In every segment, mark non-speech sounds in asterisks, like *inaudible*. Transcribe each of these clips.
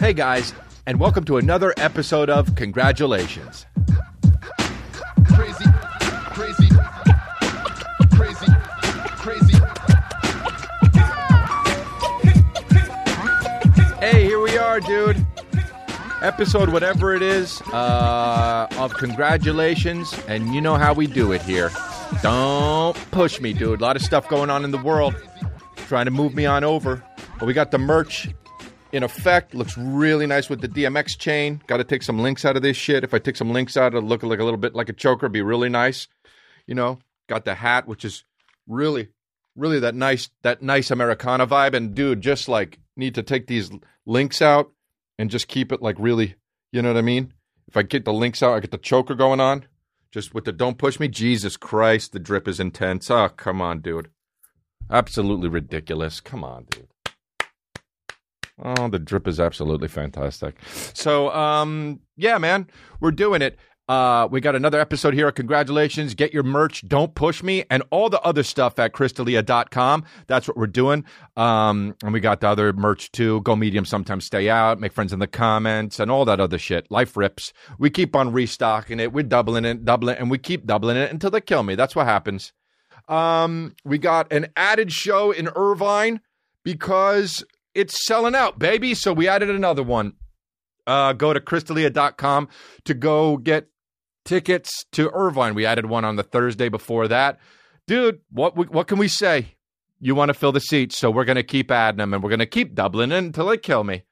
Hey guys, and welcome to another episode of Congratulations. crazy, crazy, crazy, crazy. Hey, here we are, dude. Episode whatever it is uh, of Congratulations, and you know how we do it here. Don't push me, dude. A lot of stuff going on in the world, trying to move me on over. But we got the merch in effect. Looks really nice with the DMX chain. Got to take some links out of this shit. If I take some links out, it'll look like a little bit like a choker. Be really nice. You know, got the hat, which is really, really that nice, that nice Americana vibe. And dude, just like need to take these links out and just keep it like really, you know what I mean? If I get the links out, I get the choker going on. Just with the don't push me. Jesus Christ, the drip is intense. Oh, come on, dude. Absolutely ridiculous. Come on, dude. Oh, the drip is absolutely fantastic. So, um, yeah, man, we're doing it. Uh, we got another episode here. Congratulations. Get your merch. Don't push me and all the other stuff at chrisdelia.com. That's what we're doing. Um, and we got the other merch too. Go medium, sometimes stay out, make friends in the comments and all that other shit. Life rips. We keep on restocking it. We're doubling it, doubling it, and we keep doubling it until they kill me. That's what happens. Um, we got an added show in Irvine because it's selling out, baby. So we added another one. Uh, go to chrisdelia.com to go get tickets to Irvine. We added one on the Thursday before that. Dude, what what can we say? You want to fill the seats, so we're going to keep adding them and we're going to keep doubling until they kill me.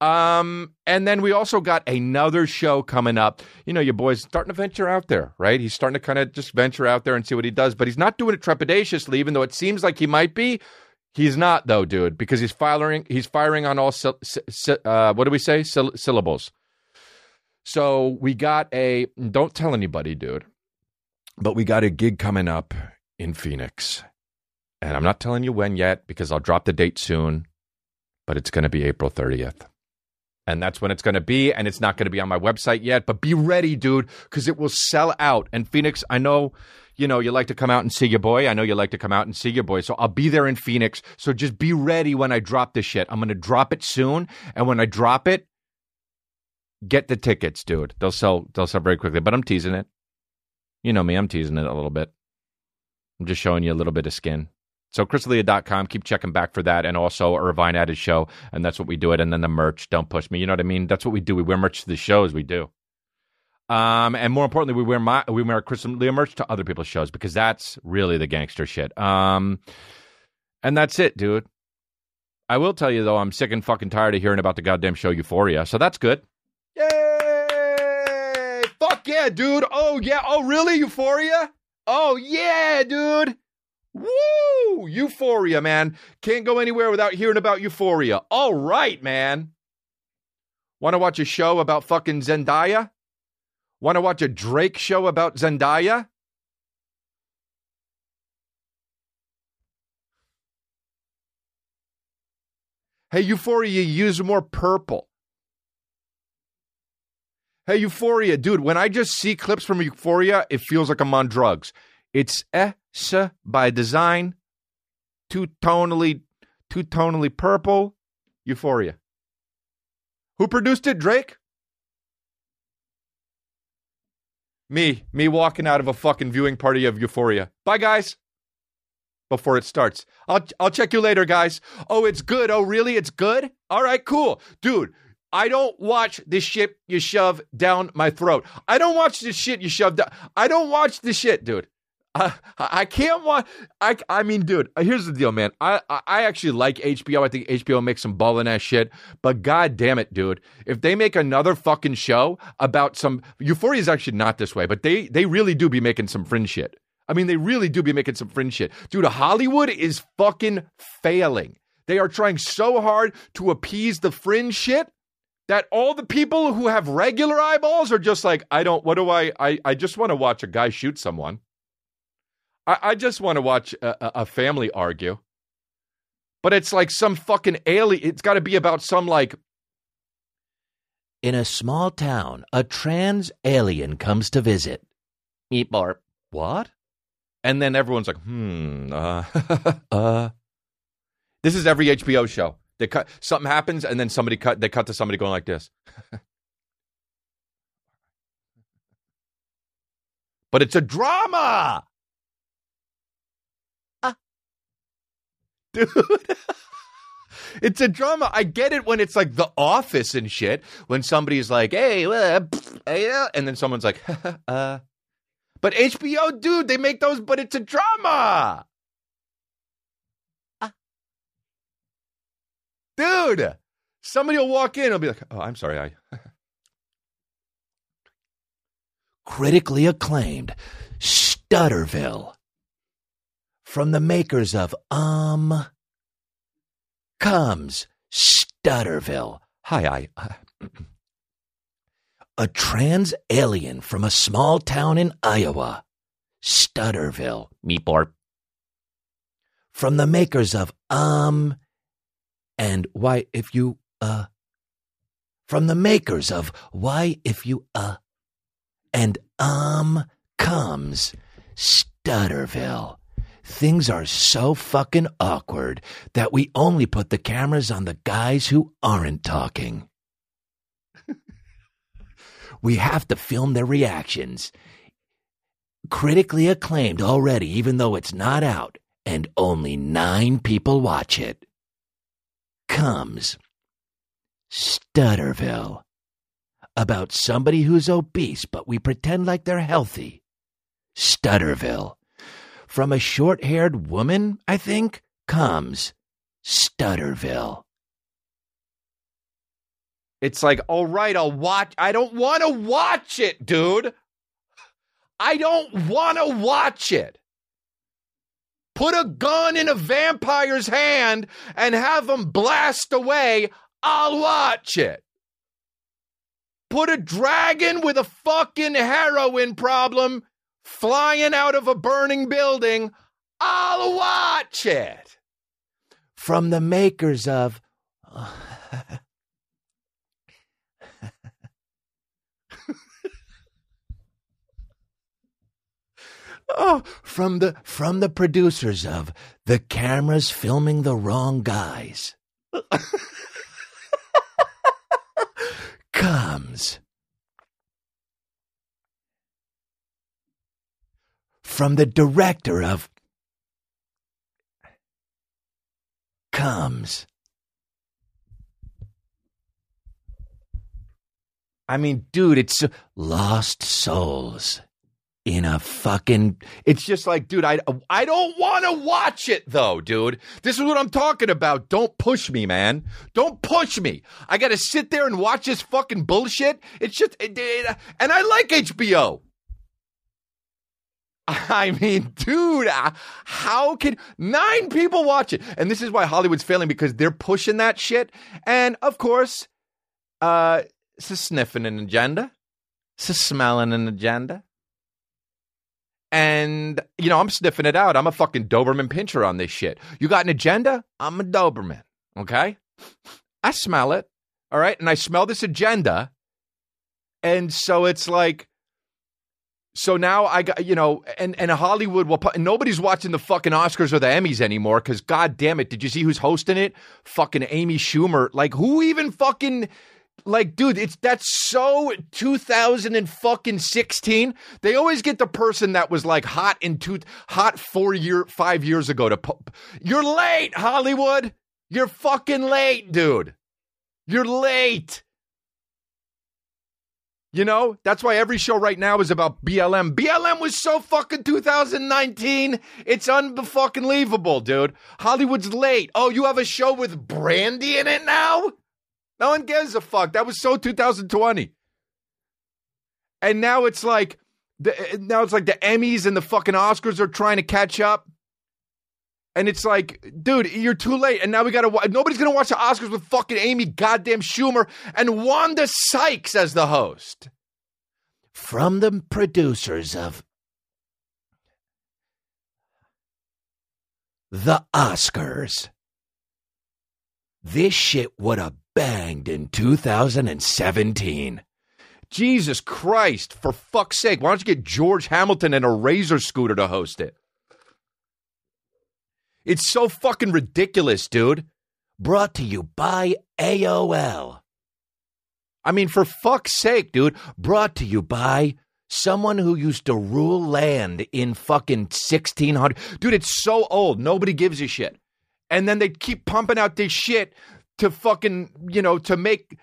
Um, and then we also got another show coming up. You know, your boy's starting to venture out there, right? He's starting to kind of just venture out there and see what he does, but he's not doing it trepidatiously, even though it seems like he might be. He's not though, dude, because he's firing. He's firing on all. Sy- sy- uh, what do we say? Syll- syllables. So we got a. Don't tell anybody, dude. But we got a gig coming up in Phoenix, and I'm not telling you when yet because I'll drop the date soon. But it's going to be April 30th. And that's when it's going to be. And it's not going to be on my website yet. But be ready, dude, because it will sell out. And Phoenix, I know, you know, you like to come out and see your boy. I know you like to come out and see your boy. So I'll be there in Phoenix. So just be ready when I drop this shit. I'm going to drop it soon. And when I drop it, get the tickets, dude. They'll sell, they'll sell very quickly. But I'm teasing it. You know me, I'm teasing it a little bit. I'm just showing you a little bit of skin. So chrisdelia.com, keep checking back for that. And also Irvine added show. And that's what we do it. And then the merch, don't push me. You know what I mean? That's what we do. We wear merch to the shows. We do. Um, and more importantly, we wear my we wear Chris D'Elia merch to other people's shows because that's really the gangster shit. Um, and that's it, dude. I will tell you though, I'm sick and fucking tired of hearing about the goddamn show Euphoria. So that's good. Yay! Fuck yeah, dude. Oh yeah. Oh really? Euphoria? Oh yeah, dude. Woo! Euphoria, man. Can't go anywhere without hearing about Euphoria. All right, man. Want to watch a show about fucking Zendaya? Want to watch a Drake show about Zendaya? Hey, Euphoria, use more purple. Hey, Euphoria, dude, when I just see clips from Euphoria, it feels like I'm on drugs. It's s by design, two tonally, two tonally purple. Euphoria. Who produced it? Drake. Me, me walking out of a fucking viewing party of Euphoria. Bye, guys. Before it starts, I'll I'll check you later, guys. Oh, it's good. Oh, really? It's good. All right, cool, dude. I don't watch this shit you shove down my throat. I don't watch this shit you shove down. I don't watch this shit, dude. I, can't watch. I, I mean, dude. Uh, here's the deal, man. I, I actually like HBO. I think HBO makes some ballin' ass shit. But god damn it, dude. If they make another fucking show about some Euphoria is actually not this way, but they they really do be making some fringe shit. I mean, they really do be making some fringe shit, dude. Hollywood is fucking failing. They are trying so hard to appease the fringe shit that all the people who have regular eyeballs are just like, I don't. What do I? I I just want to watch a guy shoot someone. I, I just want to watch a, a family argue. But it's like some fucking alien. It's got to be about some like. In a small town, a trans alien comes to visit. Meat bar. What? And then everyone's like, hmm, uh, *laughs* uh. This is every HBO show. They cut something happens, and then somebody cut. They cut to somebody going like this. *laughs* but it's a drama, dude. *laughs* It's a drama. I get it when it's like The Office and shit. When somebody's like, "Hey, uh, pff, uh," and then someone's like, *laughs* "Uh," but HBO, dude, they make those, but it's a drama. Ah. Dude, somebody will walk in I'll be like, "Oh, I'm sorry, I." *laughs* critically acclaimed Stutterville from the makers of Um comes Stutterville. Hi, I. *clears throat* a trans alien from a small town in Iowa, Stutterville. Meatborp. From the makers of Um and Why If You Uh. From the makers of Why If You Uh. And Um comes Stutterville. Things are so fucking awkward that we only put the cameras on the guys who aren't talking. *laughs* we have to film their reactions. Critically acclaimed already, even though it's not out, and only nine people watch it. Comes Stutterville. About somebody who's obese, but we pretend like they're healthy. Stutterville. From a short haired woman, I think, comes Stutterville. It's like, all right, I'll watch. I don't want to watch it, dude. I don't want to watch it. Put a gun in a vampire's hand and have them blast away. I'll watch it. Put a dragon with a fucking heroin problem flying out of a burning building. I'll watch it. From the makers of. *laughs* oh, from the from the producers of the cameras filming the wrong guys. *laughs* comes from the director of comes I mean, dude, it's lost souls in a fucking. It's just like, dude, I I don't want to watch it though, dude. This is what I'm talking about. Don't push me, man. Don't push me. I got to sit there and watch this fucking bullshit. It's just, it, it, and I like HBO. I mean, dude, uh, how can nine people watch it? And this is why Hollywood's failing because they're pushing that shit. And of course, uh, it's a sniffing an agenda, it's a smelling an agenda. And, you know, I'm sniffing it out. I'm a fucking Doberman pinscher on this shit. You got an agenda? I'm a Doberman. Okay? I smell it. All right. And I smell this agenda. And so it's like, so now I got, you know, and, and Hollywood will, nobody's watching the fucking Oscars or the Emmys anymore because, god damn it, did you see who's hosting it? Fucking Amy Schumer. Like, who even fucking, like, dude, it's that's so 2000 and fucking 16. They always get the person that was like hot in two, hot four year, five years ago to, pu- you're late, Hollywood. You're fucking late, dude. You're late. You know, that's why every show right now is about BLM. BLM was so fucking 2019. It's unfucking believable, dude. Hollywood's late. Oh, you have a show with Brandy in it now? No one gives a fuck. That was so 2020. And now it's like the now it's like the Emmys and the fucking Oscars are trying to catch up. And it's like, dude, you're too late. And now we gotta. Nobody's gonna watch the Oscars with fucking Amy goddamn Schumer and Wanda Sykes as the host. from the producers of the Oscars. This shit would have banged in 2017. Jesus Christ! For fuck's sake, why don't you get George Hamilton and a Razor scooter to host it? It's so fucking ridiculous, dude. brought to you by AOL. I mean, for fuck's sake, dude. Brought to you by someone who used to rule land in fucking 1600. Dude, it's so old. Nobody gives a shit. And then they keep pumping out this shit to fucking, you know, to make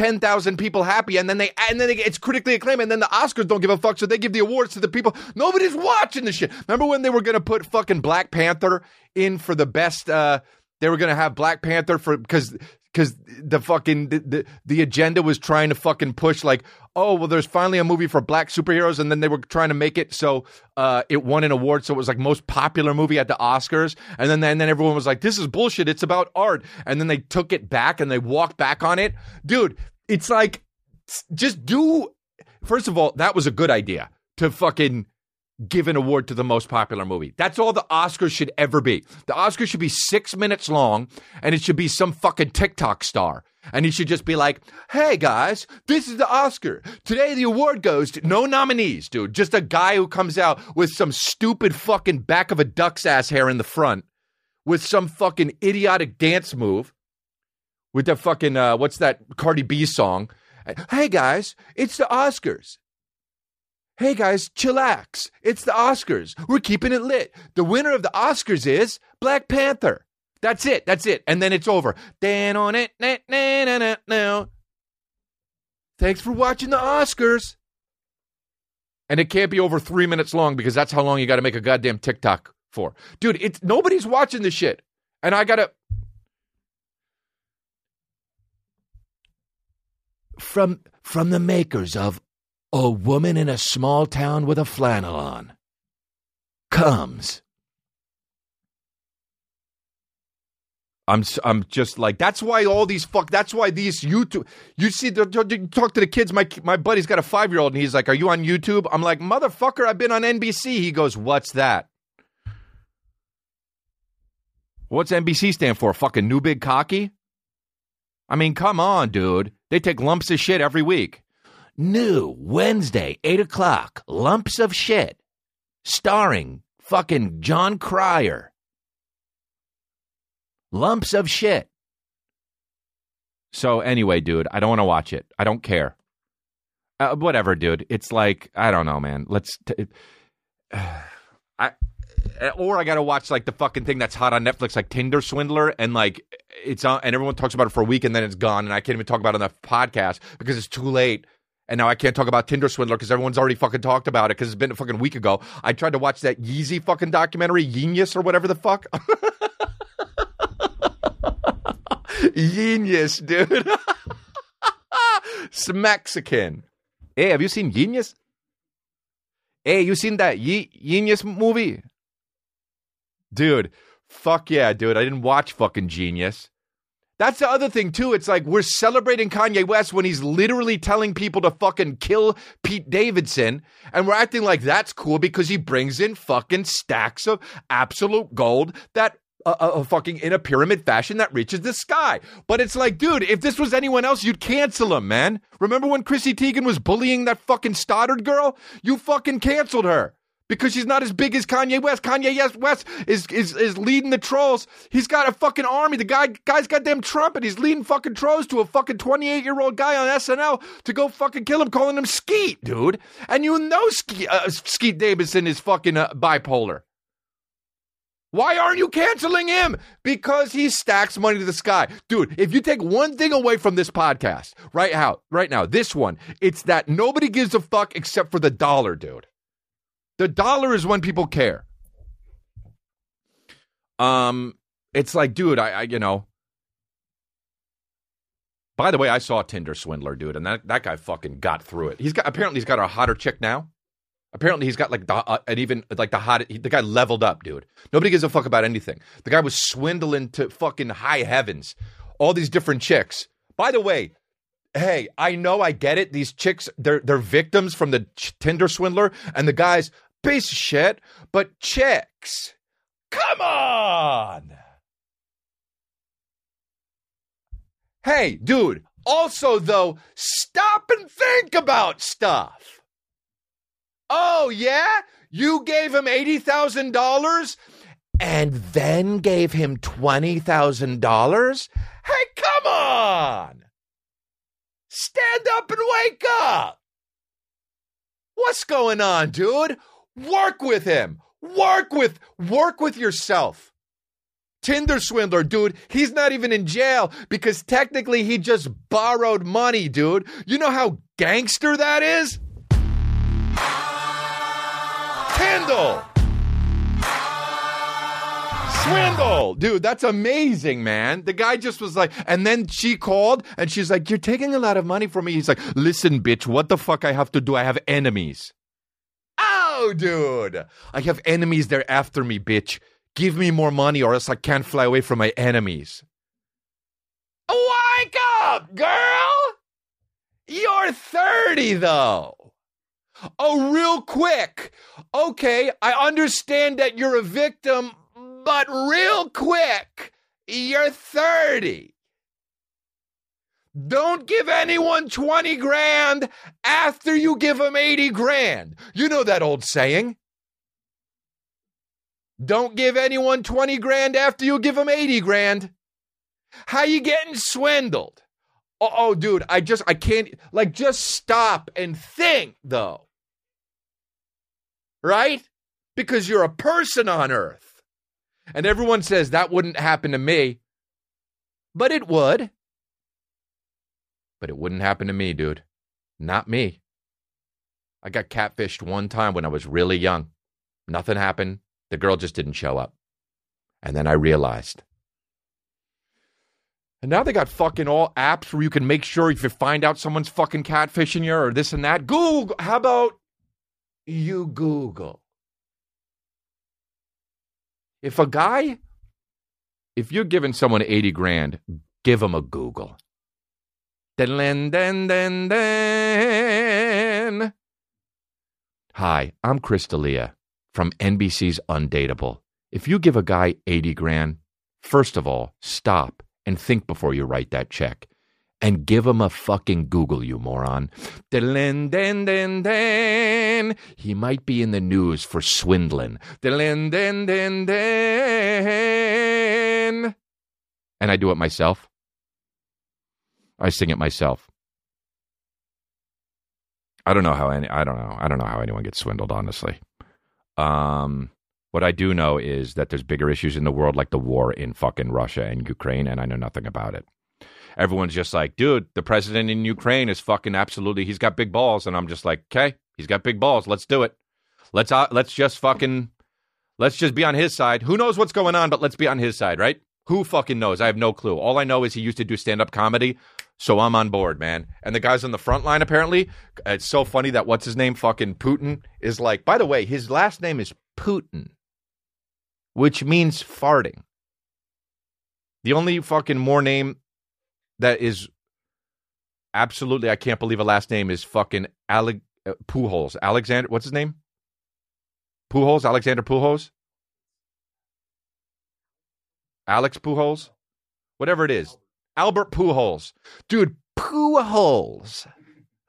10,000 people happy and then they and then they, it's critically acclaimed and then the Oscars don't give a fuck so they give the awards to the people. Nobody's watching the shit. Remember when they were to put fucking Black Panther in for the best uh they were to have Black Panther for cuz cuz the fucking the, the the agenda was trying to fucking push like oh well there's finally a movie for black superheroes and then they were trying to make it so uh it won an award so it was like most popular movie at the Oscars and then and then everyone was like this is bullshit. It's about art. And then they took it back and they walked back on it. Dude it's like just do first of all that was a good idea to fucking give an award to the most popular movie. That's all the Oscars should ever be. The Oscars should be six minutes long and it should be some fucking TikTok star. And he should just be like, hey guys, this is the Oscar. Today the award goes to no nominees, dude. Just a guy who comes out with some stupid fucking back of a duck's ass hair in the front with some fucking idiotic dance move with the fucking, uh, what's that Cardi B song? Hey guys, it's the Oscars. Hey guys, chillax. It's the Oscars. We're keeping it lit. The winner of the Oscars is Black Panther. That's it. That's it. And then it's over. Dan on it. Nah, nah, nah, nah, nah. Thanks for watching the Oscars. And it can't be over three minutes long because that's how long you got to make a goddamn TikTok for. Dude, it's nobody's watching this shit. And I gotta From from the makers of A Woman in a Small Town with a Flannel on. Comes I'm I'm just like that's why all these fuck that's why these YouTube you see talk to the kids my my buddy's got a 5-year-old and he's like are you on YouTube? I'm like motherfucker I've been on NBC he goes what's that? What's NBC stand for? Fucking new big cocky I mean come on dude they take lumps of shit every week New Wednesday, 8 o'clock, Lumps of Shit, starring fucking Jon Cryer. Lumps of Shit. So anyway, dude, I don't want to watch it. I don't care. Uh, whatever, dude. It's like I don't know, man. Let's. T- *sighs* I Uh, or I got to watch like the fucking thing that's hot on Netflix, like Tinder Swindler, and like it's on, and everyone talks about it for a week, and then it's gone, and I can't even talk about it on the podcast because it's too late. And now I can't talk about Tinder Swindler because everyone's already fucking talked about it because it's been a fucking week ago. I tried to watch that Yeezy fucking documentary, Genius or whatever the fuck. *laughs* Genius, dude. *laughs* it's Mexican. Hey, have you seen Genius? Hey, you seen that Ye- Genius movie? Dude, fuck yeah, dude. I didn't watch fucking Genius. That's the other thing too. It's like we're celebrating Kanye West when he's literally telling people to fucking kill Pete Davidson, and we're acting like that's cool because he brings in fucking stacks of absolute gold that uh, uh, fucking in a pyramid fashion that reaches the sky. But it's like, dude, if this was anyone else, you'd cancel him, man. Remember when Chrissy Teigen was bullying that fucking Stodden girl? You fucking canceled her because she's not as big as Kanye West. Kanye Yes- West is is is leading the trolls. He's got a fucking army. The guy guy's got damn trumpet. He's leading fucking trolls to a fucking 28 year old guy on SNL to go fucking kill him, calling him Skeet, dude. And you know Skeet, uh, Skeet Davidson is fucking uh, bipolar. Why aren't you canceling him? Because he stacks money to the sky. Dude, if you take one thing away from this podcast, right out, right now, this one, it's that nobody gives a fuck except for the dollar, dude. The dollar is when people care. Um, it's like, dude, I, I you know. By the way, I saw Tinder Swindler, dude, and that, that guy fucking got through it. He's got apparently he's got a hotter chick now. Apparently he's got like the uh, and even like the hot he, the guy leveled up, dude. Nobody gives a fuck about anything. The guy was swindling to fucking high heavens. All these different chicks. By the way, hey, I know I get it. These chicks they're they're victims from the Tinder swindler and the guy's piece of shit, but chicks. Come on. Hey, dude. Also though, stop and think about stuff. Oh, yeah? You gave him $80,000 and then gave him $20,000? Hey, come on! Stand up and wake up! What's going on, dude? Work with him. Work with work with yourself. Tinder swindler, dude. He's not even in jail because technically he just borrowed money, dude. You know how gangster that is? Kendall. Swindle. Dude, that's amazing, man. The guy just was like, and then she called and she's like, You're taking a lot of money from me. He's like, Listen, bitch, what the fuck I have to do? I have enemies. Dude. I have enemies. They're after me, bitch. Give me more money or else I can't fly away from my enemies. Wake up, girl. You're 30, though. Oh, real quick. Okay, I understand that you're a victim, but real quick, you're 30. Don't give anyone 20 grand after you give them 80 grand. You know that old saying. Don't give anyone 20 grand after you give them 80 grand. How you getting swindled? Oh, oh, dude, I just, I can't, like, just stop and think, though. Right? Because you're a person on earth. And everyone says that wouldn't happen to me. But it would. But it wouldn't happen to me, dude. Not me. I got catfished one time when I was really young. Nothing happened. The girl just didn't show up. And then I realized. And now they got fucking all apps where you can make sure if you find out someone's fucking catfishing you or this and that. Google. How about you Google? If a guy, if you're giving someone 80 grand, give him a Google. Den, den, den, den. Hi, I'm Chris D'Elia from NBC's Undateable. If you give a guy 80 grand, first of all, stop and think before you write that check. And give him a fucking Google, you moron. Den, den, den, den. He might be in the news for swindling. Den, den, den, den. And I do it myself. I sing it myself. I don't know how any I don't know. I don't know how anyone gets swindled, honestly. Um what I do know is that there's bigger issues in the world like the war in fucking Russia and Ukraine, and I know nothing about it. Everyone's just like, dude, the president in Ukraine is fucking absolutely he's got big balls. And I'm just like, okay, he's got big balls. Let's do it. Let's uh, let's just fucking let's just be on his side. Who knows what's going on, but let's be on his side, right? Who fucking knows? I have no clue. All I know is he used to do stand up comedy. So I'm on board, man. And the guys on the front line, apparently, it's so funny that what's his name, fucking Putin, is like, by the way, his last name is Putin, which means farting. The only fucking more name that is absolutely, I can't believe a last name is fucking Ale- uh, Pujols. Alexander, what's his name? Pujols? Alexander Pujols? Alex Pujols? Whatever it is. Albert Pujols. Dude, Pujols.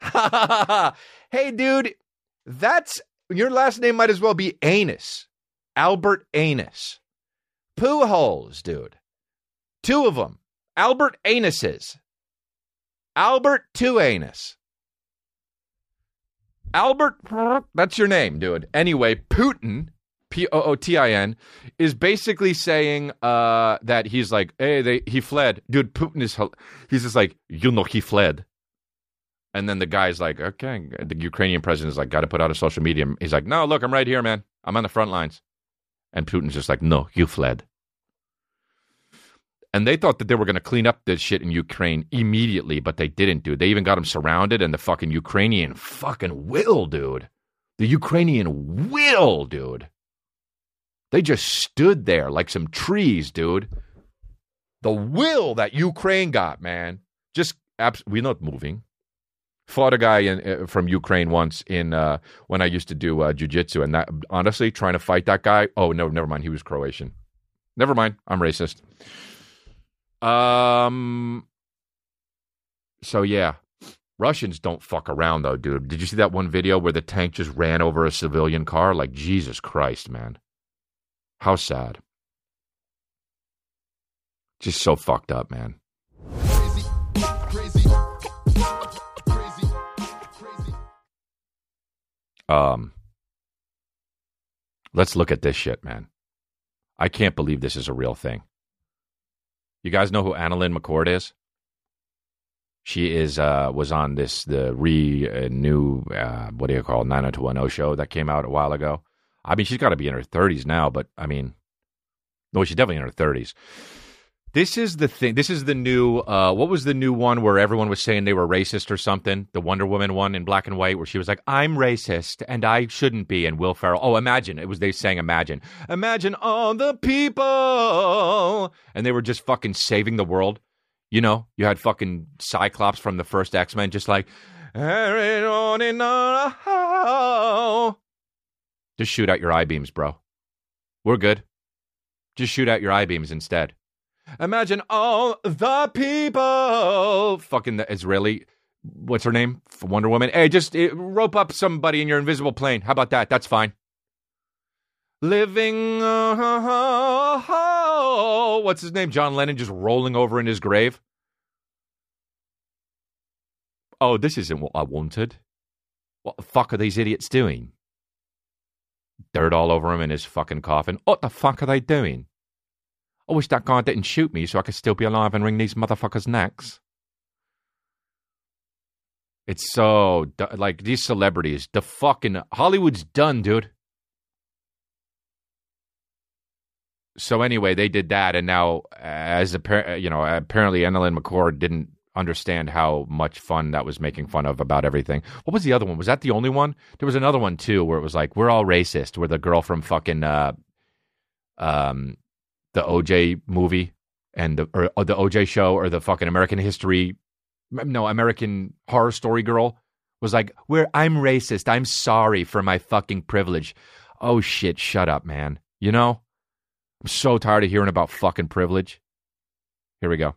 *laughs* hey, dude, that's your last name might as well be Anus. Albert Anus. Pujols, dude. Two of them. Albert Anuses. Albert Two Anus. Albert, that's your name, dude. Anyway, Putin, P O O T I N, is basically saying uh, that he's like, hey, they, he fled. Dude, Putin is, he's just like, you know, he fled. And then the guy's like, okay. The Ukrainian president is like, got to put out a social media. He's like, no, look, I'm right here, man. I'm on the front lines. And Putin's just like, no, you fled. And they thought that they were going to clean up this shit in Ukraine immediately, but they didn't, dude. They even got him surrounded, and the fucking Ukrainian fucking will, dude. The Ukrainian will, dude. They just stood there like some trees, dude. The will that Ukraine got, man. Just abs- we're not moving. Fought a guy in, uh, from Ukraine once in uh, when I used to do uh, jujitsu, and that honestly, trying to fight that guy. Oh no, never mind. He was Croatian. Never mind. I'm racist. Um. So yeah, Russians don't fuck around though, dude. Did you see that one video where the tank just ran over a civilian car? Like Jesus Christ, man. How sad. Just so fucked up, man. Crazy, crazy, crazy. Um, let's look at this shit, man. I can't believe this is a real thing. You guys know who AnnaLynne McCord is? She is uh, was on this the re uh, new uh, what do you call it, 90210 show that came out a while ago. I mean, she's got to be in her 30s now, but I mean, no, she's definitely in her 30s. This is the thing. This is the new. Uh, what was the new one where everyone was saying they were racist or something? The Wonder Woman one in black and white, where she was like, "I'm racist and I shouldn't be." And Will Ferrell. Oh, imagine it was they saying, "Imagine, imagine all the people," and they were just fucking saving the world. You know, you had fucking Cyclops from the first X Men, just like, "Everyone in the house." Just shoot out your eye beams, bro. We're good. Just shoot out your eye beams instead. Imagine all the people. Fucking the Israeli. What's her name? Wonder Woman. Hey, just eh, rope up somebody in your invisible plane. How about that? That's fine. Living. Uh, what's his name? John Lennon just rolling over in his grave. Oh, this isn't what I wanted. What the fuck are these idiots doing? Dirt all over him in his fucking coffin. What the fuck are they doing? I wish that guy didn't shoot me so I could still be alive and wring these motherfuckers' necks. It's so like these celebrities, the fucking Hollywood's done, dude. So anyway, they did that, and now uh, as appar- you know, apparently AnnaLynne McCord didn't understand how much fun that was making fun of about everything. What was the other one? Was that the only one? There was another one too, where it was like we're all racist. Where the girl from fucking uh, um, the OJ movie and the or, or the OJ show or the fucking American History, no American Horror Story girl was like, "Where I'm racist. I'm sorry for my fucking privilege." Oh shit! Shut up, man. You know, I'm so tired of hearing about fucking privilege. Here we go.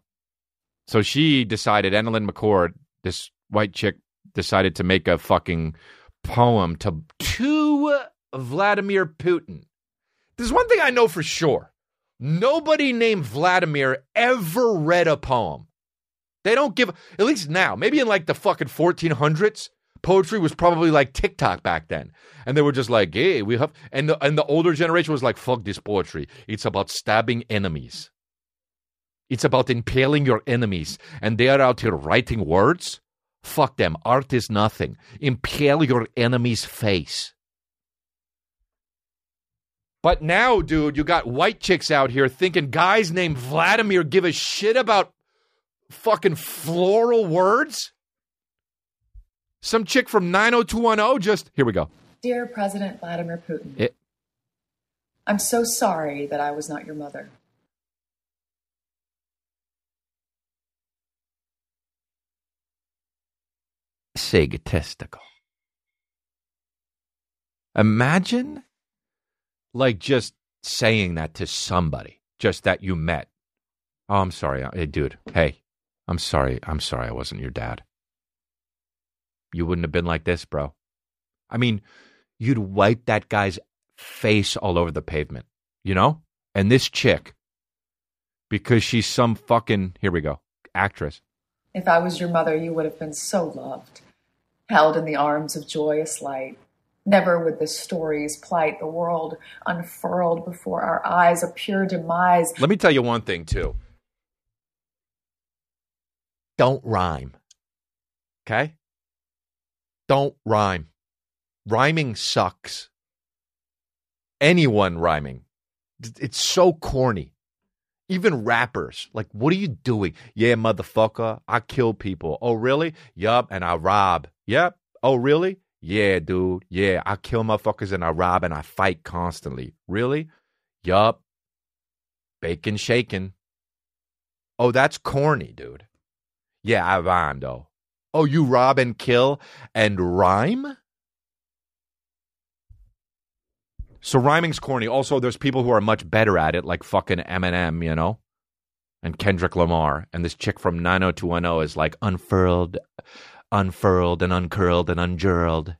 So she decided, AnnaLynne McCord, this white chick, decided to make a fucking poem to to Vladimir Putin. There's one thing I know for sure. Nobody named Vladimir ever read a poem. They don't give, at least now, maybe in like the fucking 1400s, poetry was probably like TikTok back then. And they were just like, hey, we have, and the, and the older generation was like, fuck this poetry. It's about stabbing enemies. It's about impaling your enemies. And they are out here writing words. Fuck them. Art is nothing. Impale your enemy's face. But now, dude, you got white chicks out here thinking guys named Vladimir give a shit about fucking floral words? Some chick from 90210 just, here we go. Dear President Vladimir Putin, It, I'm so sorry that I was not your mother. Sig testicle. Imagine like just saying that to somebody, just that you met. Oh, I'm sorry. Uh, hey, dude. Hey, I'm sorry. I'm sorry I wasn't your dad. You wouldn't have been like this, bro. I mean, you'd wipe that guy's face all over the pavement, you know? And this chick, because she's some fucking, here we go, actress. If I was your mother, you would have been so loved, held in the arms of joyous light. Never would the story's plight the world unfurled before our eyes, a pure demise. Let me tell you one thing, too. Don't rhyme. Okay? Don't rhyme. Rhyming sucks. Anyone rhyming. It's so corny. Even rappers. Like, what are you doing? Yeah, motherfucker. I kill people. Oh, really? Yup. And I rob. Yep. Oh, really? Yeah, dude. Yeah, I kill motherfuckers and I rob and I fight constantly. Really? Yup. Bacon shaking. Oh, that's corny, dude. Yeah, I rhyme though. Oh, you rob and kill and rhyme? So rhyming's corny. Also, there's people who are much better at it, like fucking Eminem, you know, and Kendrick Lamar. And this chick from 90210 is like unfurled, unfurled and uncurled and unjurled.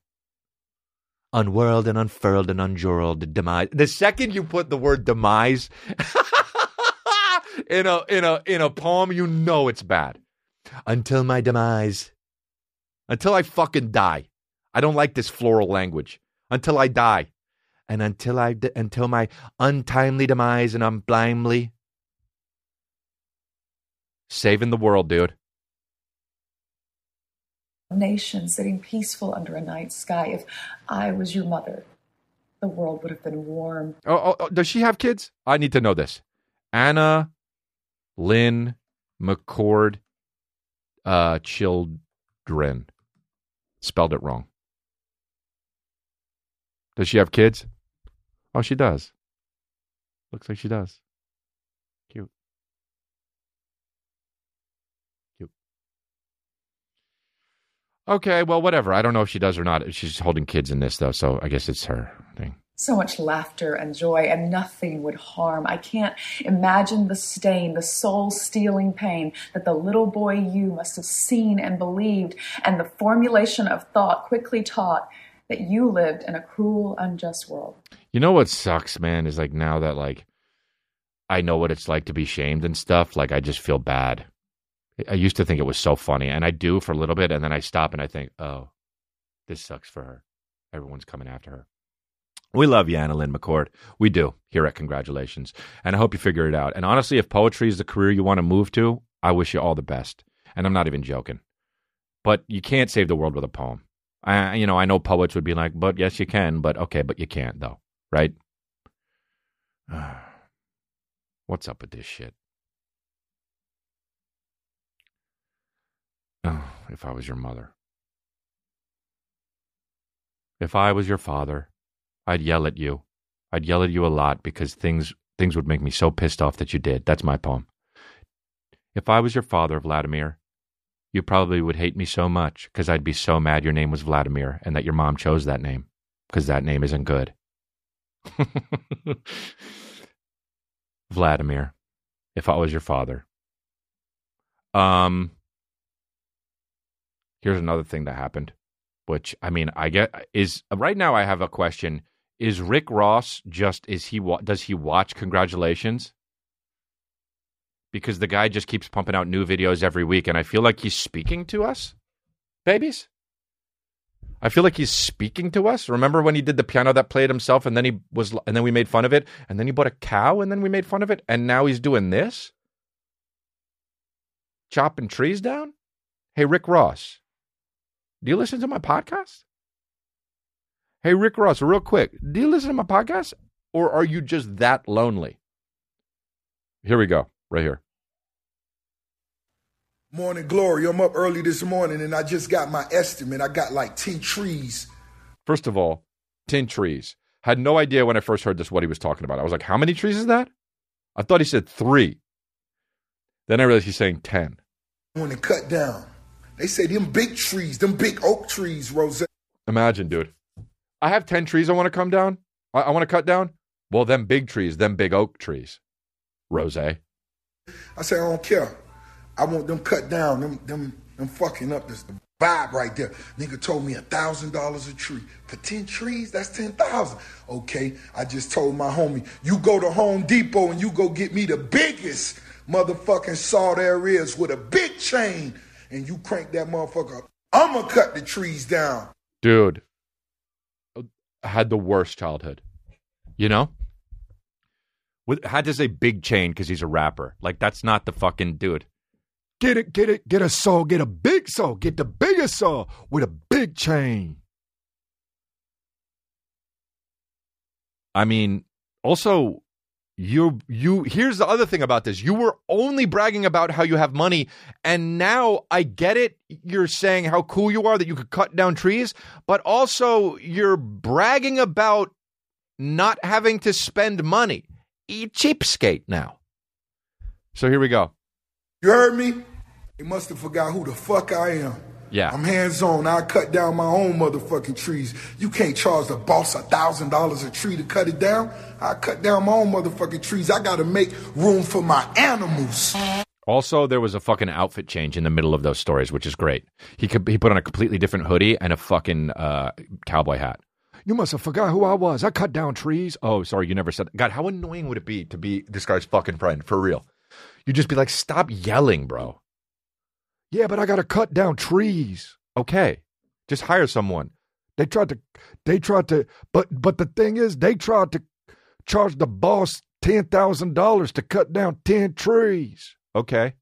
Unwhirled and unfurled and unjurled demise. The second you put the word demise *laughs* in a in a in a poem, you know it's bad. Until my demise. Until I fucking die. I don't like this floral language. Until I die. And until I d- until my untimely demise and unblindly saving the world, dude. Nation sitting peaceful under a night sky. If I was your mother, the world would have been warm. Oh, oh, oh, does she have kids? I need to know this. Anna Lynn McCord uh children. Spelled it wrong. Does she have kids? Oh, she does. Looks like she does. Okay, well, whatever. I don't know if she does or not. She's holding kids in this, though, so I guess it's her thing. So much laughter and joy, and nothing would harm. I can't imagine the stain, the soul stealing pain that the little boy you must have seen and believed, and the formulation of thought quickly taught that you lived in a cruel, unjust world. You know what sucks, man, is like now that like I know what it's like to be shamed and stuff, like I just feel bad. I used to think it was so funny, and I do for a little bit, and then I stop and I think, oh, this sucks for her. Everyone's coming after her. We love you, Lynn McCord. We do here at Congratulations. And I hope you figure it out. And honestly, if poetry is the career you want to move to, I wish you all the best. And I'm not even joking. But you can't save the world with a poem. I, you know, I know poets would be like, but yes, you can. But okay, but you can't, though, right? *sighs* What's up with this shit? Oh, if I was your mother. If I was your father, I'd yell at you. I'd yell at you a lot because things things would make me so pissed off that you did. That's my poem. If I was your father, Vladimir, you probably would hate me so much because I'd be so mad your name was Vladimir and that your mom chose that name because that name isn't good. *laughs* Vladimir, if I was your father. Um, here's another thing that happened, which I mean, I get is right now. I have a question: Is Rick Ross just is he does he watch Congratulations? Because the guy just keeps pumping out new videos every week, and I feel like he's speaking to us, babies. I feel like he's speaking to us. Remember when he did the piano that played himself, and then he was, and then we made fun of it, and then he bought a cow, and then we made fun of it, and now he's doing this, chopping trees down. Hey, Rick Ross, do you listen to my podcast? Hey, Rick Ross, real quick, do you listen to my podcast, or are you just that lonely? Here we go, right here. Morning glory. I'm up early this morning and I just got my estimate. I got like 10 trees. First of all, 10 trees. Had no idea when I first heard this what he was talking about. I was like, how many trees is that? I thought he said three. Then I realized he's saying 10. I want to cut down. They say them big trees, them big oak trees, Rose. Imagine, dude. I have 10 trees I want to come down. I, I want to cut down. Well, them big trees, them big oak trees. Rose. I say, I don't care. I want them cut down. Them, them, them fucking up this vibe right there. Nigga told me a thousand dollars a tree for ten trees. That's ten thousand. Okay, I just told my homie, you go to Home Depot and you go get me the biggest motherfucking saw there is with a big chain, and you crank that motherfucker up. I'ma cut the trees down. Dude, I had the worst childhood. You know? With, had to say big chain because he's a rapper. Like, that's not the fucking dude. Get it, get it, get a saw, get a big saw, get the biggest saw with a big chain. I mean, also, you you here's the other thing about this. You were only bragging about how you have money, and now I get it. You're saying how cool you are that you could cut down trees, but also you're bragging about not having to spend money. You cheapskate now. So here we go. You heard me? He must have forgot who the fuck I am. Yeah. I'm hands on. I cut down my own motherfucking trees. You can't charge the boss a thousand dollars a tree to cut it down. I cut down my own motherfucking trees. I gotta make room for my animals. Also, there was a fucking outfit change in the middle of those stories, which is great. He could, he put on a completely different hoodie and a fucking uh, cowboy hat. You must have forgot who I was. I cut down trees. Oh, sorry, you never said. God, how annoying would it be to be this guy's fucking friend for real? You'd just be like, stop yelling, bro. Yeah, but I got to cut down trees. Okay. Just hire someone. They tried to, they tried to, but but the thing is, they tried to charge the boss ten thousand dollars to cut down ten trees. Okay.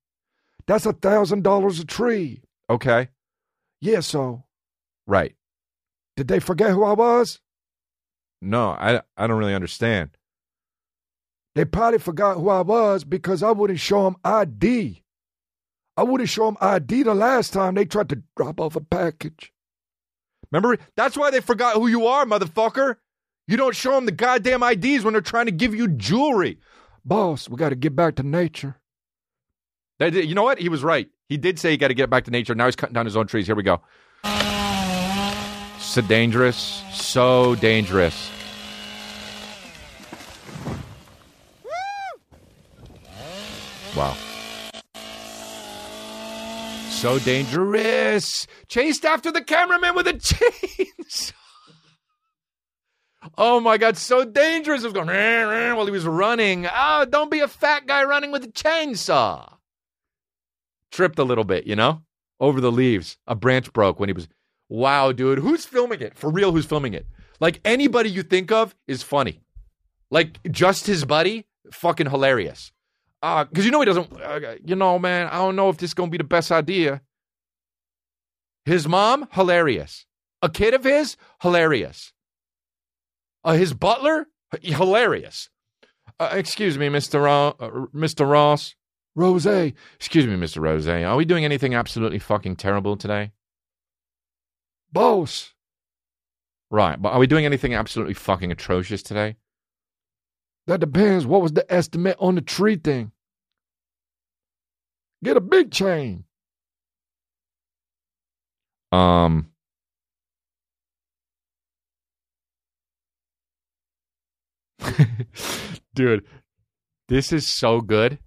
That's a thousand dollars a tree. Okay. Yeah, so Right. did they forget who I was? No, I I don't really understand. They probably forgot who I was because I wouldn't show them ID. I wouldn't show them ID the last time they tried to drop off a package. Remember? That's why they forgot who you are, motherfucker. You don't show them the goddamn IDs when they're trying to give you jewelry. Boss, we got to get back to nature. You know what? He was right. He did say he got to get back to nature. Now he's cutting down his own trees. Here we go. So dangerous. So dangerous. Wow. So dangerous. Chased after the cameraman with a *laughs* chainsaw. Oh my God, so dangerous. It was going "Rah, rah," while he was running. Oh, don't be a fat guy running with a chainsaw. Tripped a little bit, you know, over the leaves. A branch broke when he was. Wow, dude, who's filming it? For real, who's filming it? Like anybody you think of is funny. Like just his buddy, fucking hilarious. Uh, because you know he doesn't. Uh, you know, man, I don't know if this is gonna be the best idea. His mom, hilarious. A kid of his, hilarious. Uh, his butler, hilarious. Uh, excuse me, Mister Ro- uh, Mr. Ross. Rose, Excuse me, Mr. Rose. Are we doing anything absolutely fucking terrible today? boss, Right, but are we doing anything absolutely fucking atrocious today? That depends. What was the estimate on the tree thing? Get a big chain. Um. *laughs* Dude, this is so good.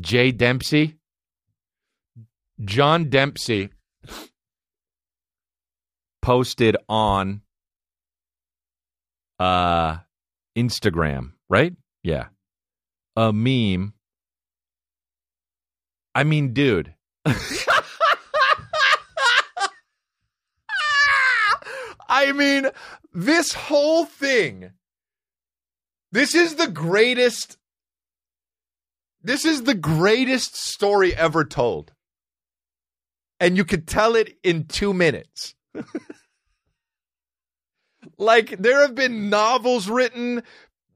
Jay Dempsey. John Dempsey posted on uh Instagram, right? Yeah. A meme. I mean, dude. I mean, this whole thing. This is the greatest. This is the greatest story ever told. And you could tell it in two minutes. *laughs* like, there have been novels written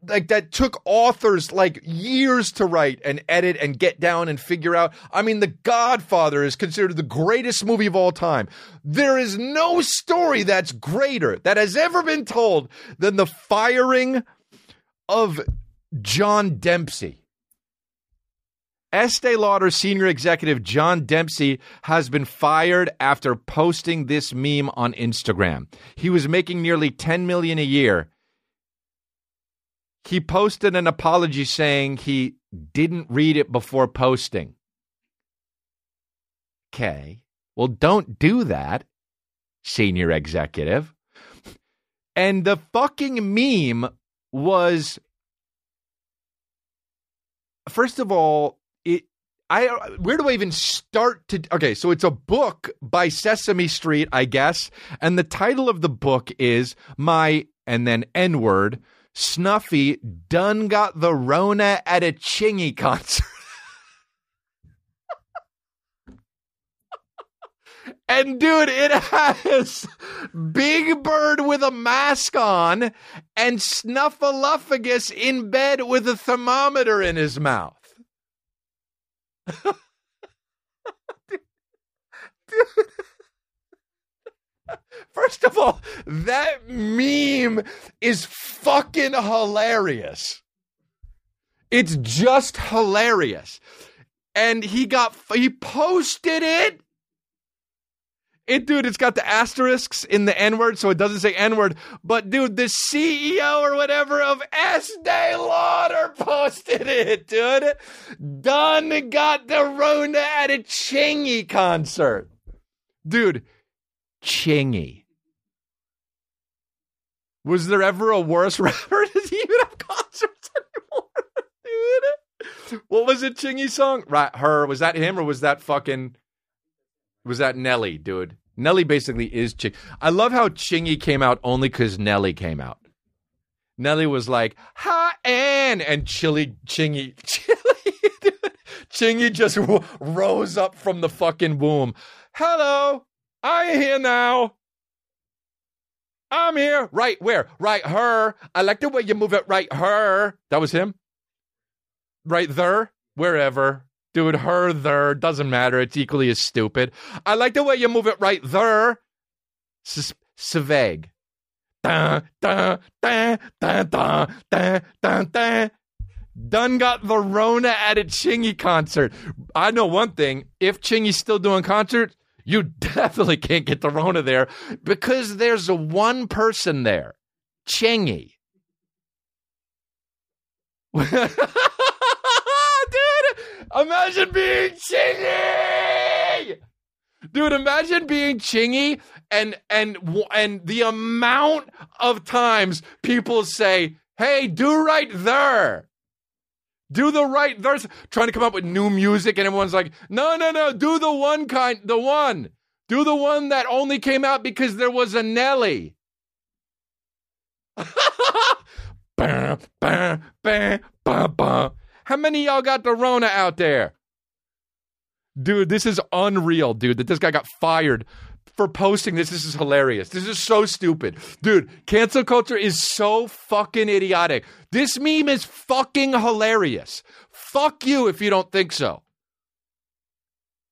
like that took authors like years to write and edit and get down and figure out. I mean, The Godfather is considered the greatest movie of all time. There is no story that's greater that has ever been told than the firing of John Dempsey. Estee Lauder senior executive John Dempsey has been fired after posting this meme on Instagram. He was making nearly 10 million a year he posted an apology saying he didn't read it before posting. Okay. Well, don't do that, senior executive. And the fucking meme was first of all, it I where do I even start to Okay, so it's a book by Sesame Street, I guess, and the title of the book is My and then N-word Snuffy done got the Rona at a Chingy concert. *laughs* and dude, it has Big Bird with a mask on and Snuffleupagus in bed with a thermometer in his mouth. *laughs* Dude. *laughs* First of all, that meme is fucking hilarious. It's just hilarious. And he got, he posted it. It, dude, it's got the asterisks in the N word, so it doesn't say N word. But, dude, the CEO or whatever of Estee Lauder posted it, dude. Dunn got the Rona at a Chingy concert. Dude, Chingy. Was there ever a worse *laughs* rapper? He even have concerts anymore, *laughs* dude? what was it, Chingy song? Right, her. Was that him or was that fucking? Was that Nelly, dude? Nelly basically is Ching. I love how Chingy came out only because Nelly came out. Nelly was like, "Hi, Ann," and Chili Chingy, *laughs* Chili, dude, Chingy just rose up from the fucking womb. Hello, I'm here now. I'm here. Right where? Right her. I like the way you move it. Right her. That was him. Right there. Wherever. Dude, her there. Doesn't matter. It's equally as stupid. I like the way you move it right there. Sveg. Dun, dun, dun, dun, dun, dun, dun, dun. Got the Rona at a Chingy concert. I know one thing. If Chingy's still doing concerts, you definitely can't get the Rona there because there's one person there. Chingy. *laughs* Dude, imagine being Chingy! Dude, imagine being Chingy and and and the amount of times people say, "Hey, do right there." Do the right there's trying to come up with new music and everyone's like, "No, no, no, do the one kind, the one. Do the one that only came out because there was a Nelly." *laughs* How many y'all got the Rona out there? Dude, this is unreal, dude, that this guy got fired for posting this. This is hilarious. This is so stupid. Dude, cancel culture is so fucking idiotic. This meme is fucking hilarious. Fuck you if you don't think so.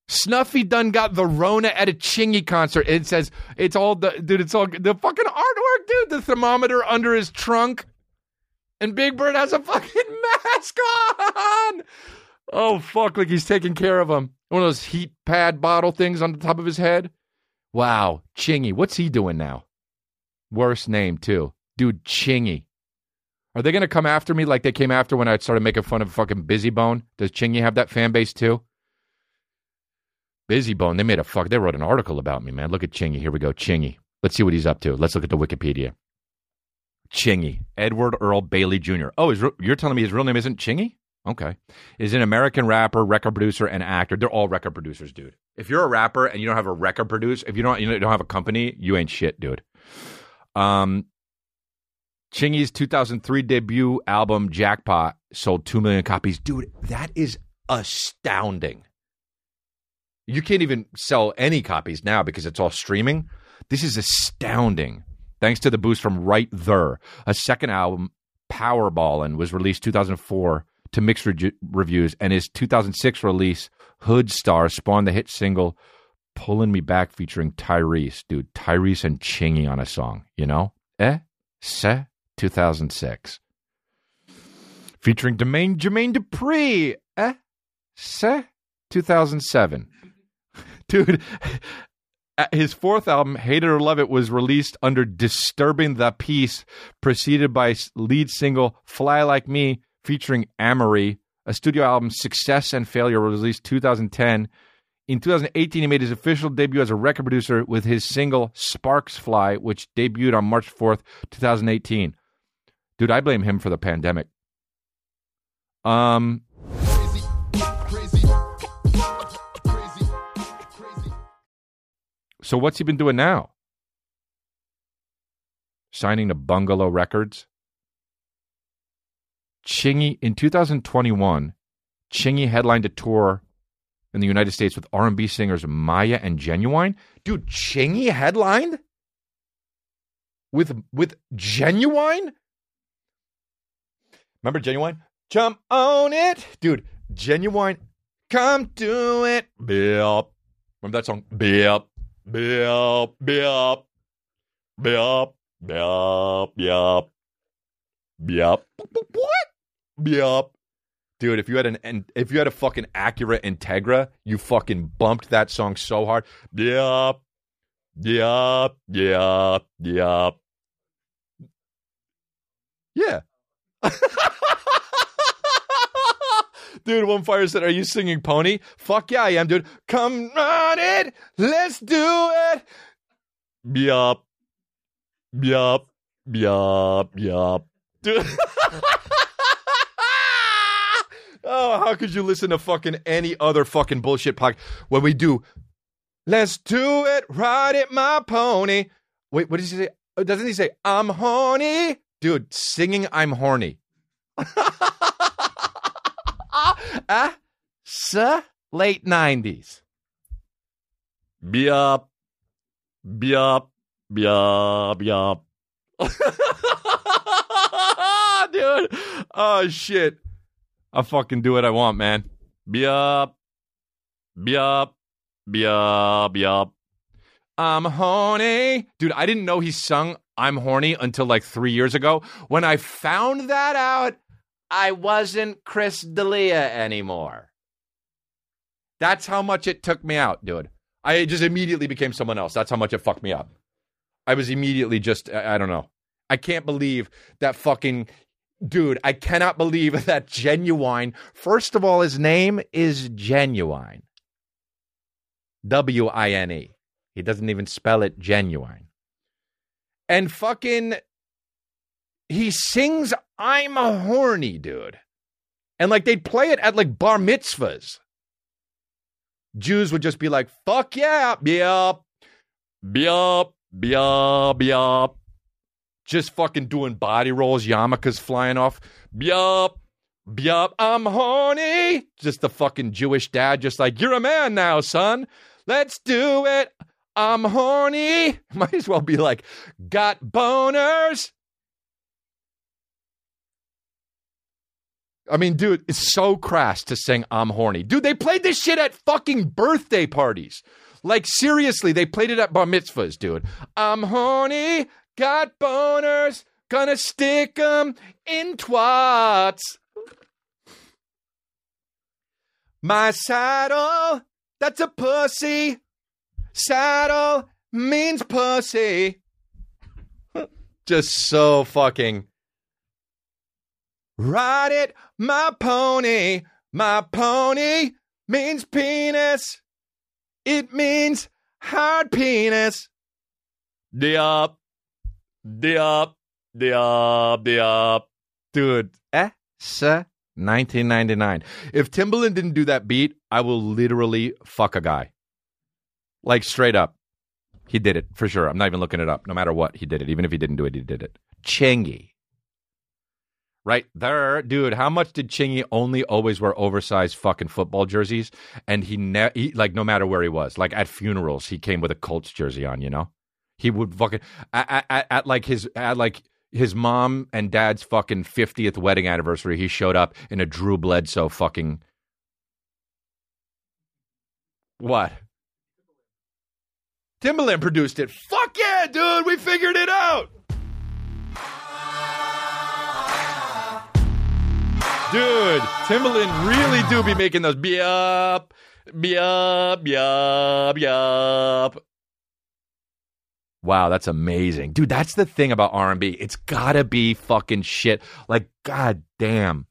Snuffy done got the Rona at a Chingy concert. It says it's all the dude. It's all the fucking artwork, dude. The thermometer under his trunk, and Big Bird has a fucking *laughs* mask on. Oh fuck! Like he's taking care of him. One of those heat pad bottle things on the top of his head. Wow, Chingy. What's he doing now? Worst name too, dude. Chingy. Are they gonna come after me like they came after when I started making fun of fucking Bizzy Bone? Does Chingy have that fan base too? Bizzy Bone. They made a fuck. They wrote an article about me, man. Look at Chingy. Here we go. Chingy. Let's see what he's up to. Let's look at the Wikipedia. Chingy. Edward Earl Bailey Jr. Oh, re- you're telling me his real name isn't Chingy? Okay. Is an American rapper, record producer, and actor. They're all record producers, dude. If you're a rapper and you don't have a record producer, if you don't you don't have a company, you ain't shit, dude. Um Chingy's 2003 debut album Jackpot sold 2 million copies. Dude, that is astounding. You can't even sell any copies now because it's all streaming. This is astounding. Thanks to the boost from Right There. A second album, Powerballin', was released 2004 to mixed re- reviews, and his 2006 release, Hood Star, spawned the hit single Pulling Me Back featuring Tyrese. Dude, Tyrese and Chingy on a song, you know? Eh? Se? 2006. Featuring Jermaine, Jermaine Dupri. Eh? Se? 2007. *laughs* Dude, *laughs* his fourth album, Hate It or Love It, was released under Disturbing the Peace, preceded by lead single Fly Like Me featuring Amerie. A studio album, Success and Failure, was released 2010. In 2018, he made his official debut as a record producer with his single Sparks Fly, which debuted on March 4th, 2018. Dude, I blame him for the pandemic. Um. So what's he been doing now? Signing to Bungalow Records. Chingy in 2021, Chingy headlined a tour in the United States with R&B singers Mya and Ginuwine. Dude, Chingy headlined with with Ginuwine. Remember Ginuwine? Jump on it, dude. Ginuwine, come do it. Bip. Remember that song? Bip. Bip, bip, bip, bip, bip, bip. What? Bip. Dude, if you had an if you had a fucking Acura Integra, you fucking bumped that song so hard. Yep. Yep. Yep. Yep. Yeah. *laughs* dude, one fire said, Are you singing pony? Fuck yeah, I am, dude. Come on it. Let's do it. Yup. Yup. Yup. Yup. Dude. *laughs* Oh, how could you listen to fucking any other fucking bullshit podcast when we do? Let's do it, ride it, my pony. Wait, what does he say? Oh, Doesn't he say I'm horny, dude? Singing I'm horny. *laughs* ah, sir, late nineties. Biop, biop, biop, biop. *laughs* dude. Oh shit. I fucking do what I want, man. Biop. Biop. Biop. Biop. I'm horny. Dude, I didn't know he sung I'm horny until like three years ago. When I found that out, I wasn't Chris D'Elia anymore. That's how much it took me out, dude. I just immediately became someone else. That's how much it fucked me up. I was immediately just, I I don't know. I can't believe that fucking dude. I cannot believe *laughs* that Ginuwine. First of all, his name is Ginuwine. W I N E. He doesn't even spell it genuine. And fucking, he sings "I'm a horny dude," and like they'd play it at like bar mitzvahs. Jews would just be like, "Fuck yeah, yup, yup, yup, yup." Just fucking doing body rolls, yarmulkes flying off. Yup, yup, I'm horny. Just the fucking Jewish dad, just like, you're a man now, son. Let's do it. I'm horny. *laughs* Might as well be like, got boners. I mean, dude, it's so crass to sing I'm horny. Dude, they played this shit at fucking birthday parties. Like, seriously, they played it at bar mitzvahs, dude. I'm horny, got boners, gonna stick 'em in twats. My saddle, that's a pussy. Saddle means pussy. *laughs* Just so fucking. Ride it, my pony. My pony means penis. It means hard penis. Diop. Diop. Diop. Diop. Dude. Eh? Sir. 1999. If Timbaland didn't do that beat, I will literally fuck a guy. Like straight up. He did it for sure. I'm not even looking it up. No matter what, he did it. Even if he didn't do it, he did it. Chingy. Right there, dude. How much did Chingy only always wear oversized fucking football jerseys? And he, ne- he like no matter where he was, like at funerals, he came with a Colts jersey on. You know, he would fucking at, at, at like his at like his mom and dad's fucking fiftieth wedding anniversary. He showed up in a Drew Bledsoe fucking what? Timbaland produced it. Fuck yeah, dude. We figured it out. Dude, Timbaland really do be making those yup, yup, yup, yup. Wow, that's amazing. Dude, that's the thing about R&B. It's got to be fucking shit. Like god damn.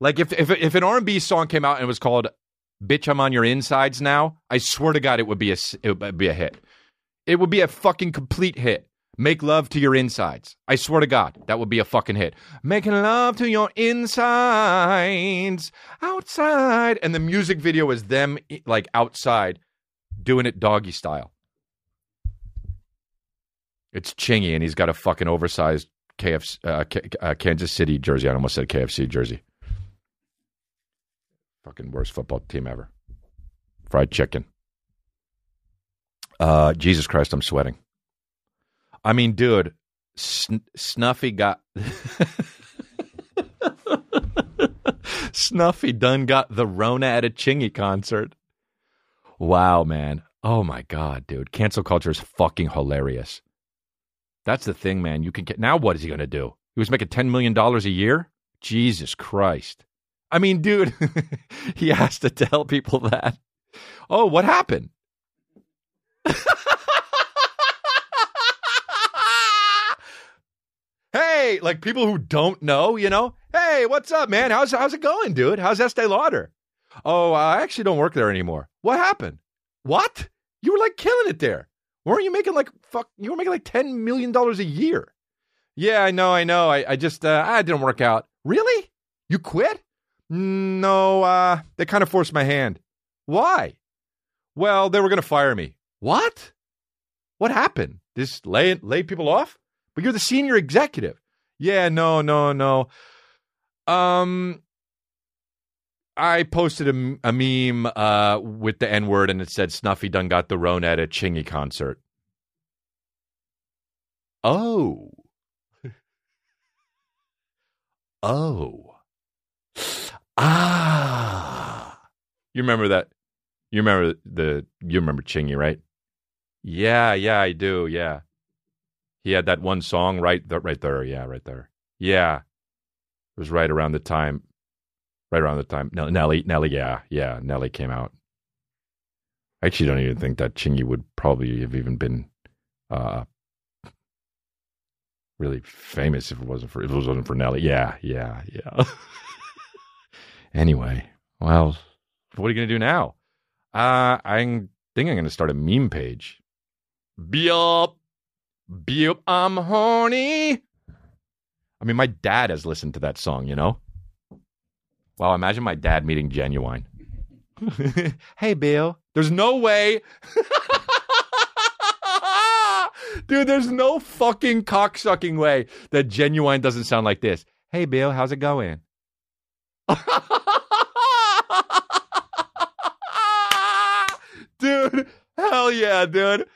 Like if if if an R&B song came out and it was called Bitch I'm on your insides now, I swear to god it would be a it would be a hit. It would be a fucking complete hit. Make love to your insides. I swear to God, that would be a fucking hit. Making love to your insides outside. And the music video is them like outside doing it doggy style. It's Chingy, and he's got a fucking oversized KFC, uh, K- uh, Kansas City jersey. I almost said KFC jersey. Fucking worst football team ever. Fried chicken. Uh, Jesus Christ, I'm sweating. I mean, dude, Sn- Snuffy got *laughs* Snuffy done got the Rona at a Chingy concert. Wow, man. Oh my god, dude. Cancel culture is fucking hilarious. That's the thing, man. You can get now. What is he going to do? He was making ten million dollars a year. Jesus Christ. I mean, dude, *laughs* he has to tell people that. Oh, what happened? *laughs* hey, like people who don't know, you know, hey, what's up, man? How's how's it going, dude? How's Estee Lauder? Oh, I actually don't work there anymore. What happened? What? You were like killing it there. Weren't you making like fuck? You were making like ten million dollars a year. Yeah, I know, I know. I, I just uh, I didn't work out. Really? You quit? No, uh, they kind of forced my hand. Why? Well, they were going to fire me. What? What happened? Just lay lay people off? But you're the senior executive. Yeah, no, no, no. Um, I posted a, a meme uh, with the N word and it said Snuffy done got the Rona at a Chingy concert. Oh. *laughs* oh. Ah. You remember that? You remember the you remember Chingy, right? Yeah, yeah, I do. Yeah. He had that one song right th- right there. Yeah, right there. Yeah. It was right around the time right around the time Nell- Nelly Nelly yeah, yeah, Nelly came out. I actually don't even think that Chingy would probably have even been uh really famous if it wasn't for if it wasn't for Nelly. Yeah, yeah, yeah. *laughs* anyway, well, what are you gonna do now? Uh, I think I'm gonna start a meme page. Beep, beep, I'm horny. I mean, my dad has listened to that song, you know. Wow, imagine my dad meeting Ginuwine. *laughs* hey, Bill. There's no way. *laughs* Dude, there's no fucking cocksucking way that Ginuwine doesn't sound like this. Hey, Bill, how's it going? *laughs* dude, hell yeah, dude.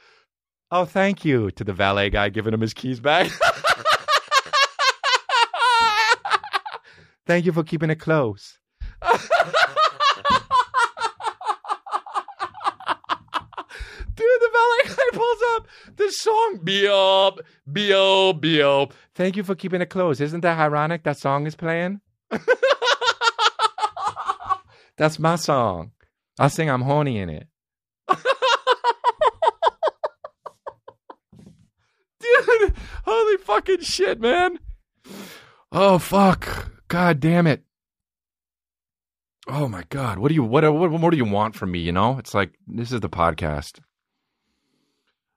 Oh, thank you to the valet guy giving him his keys back. Thank you for keeping it close. *laughs* Dude, the valet guy pulls up this song. Beop, beop, beop. Thank you for keeping it close. Isn't that ironic? That song is playing. *laughs* That's my song. I sing I'm horny in it. *laughs* Dude, holy fucking shit, man. Oh fuck. God damn it. Oh my god. What do you what what more do you want from me, you know? It's like this is the podcast.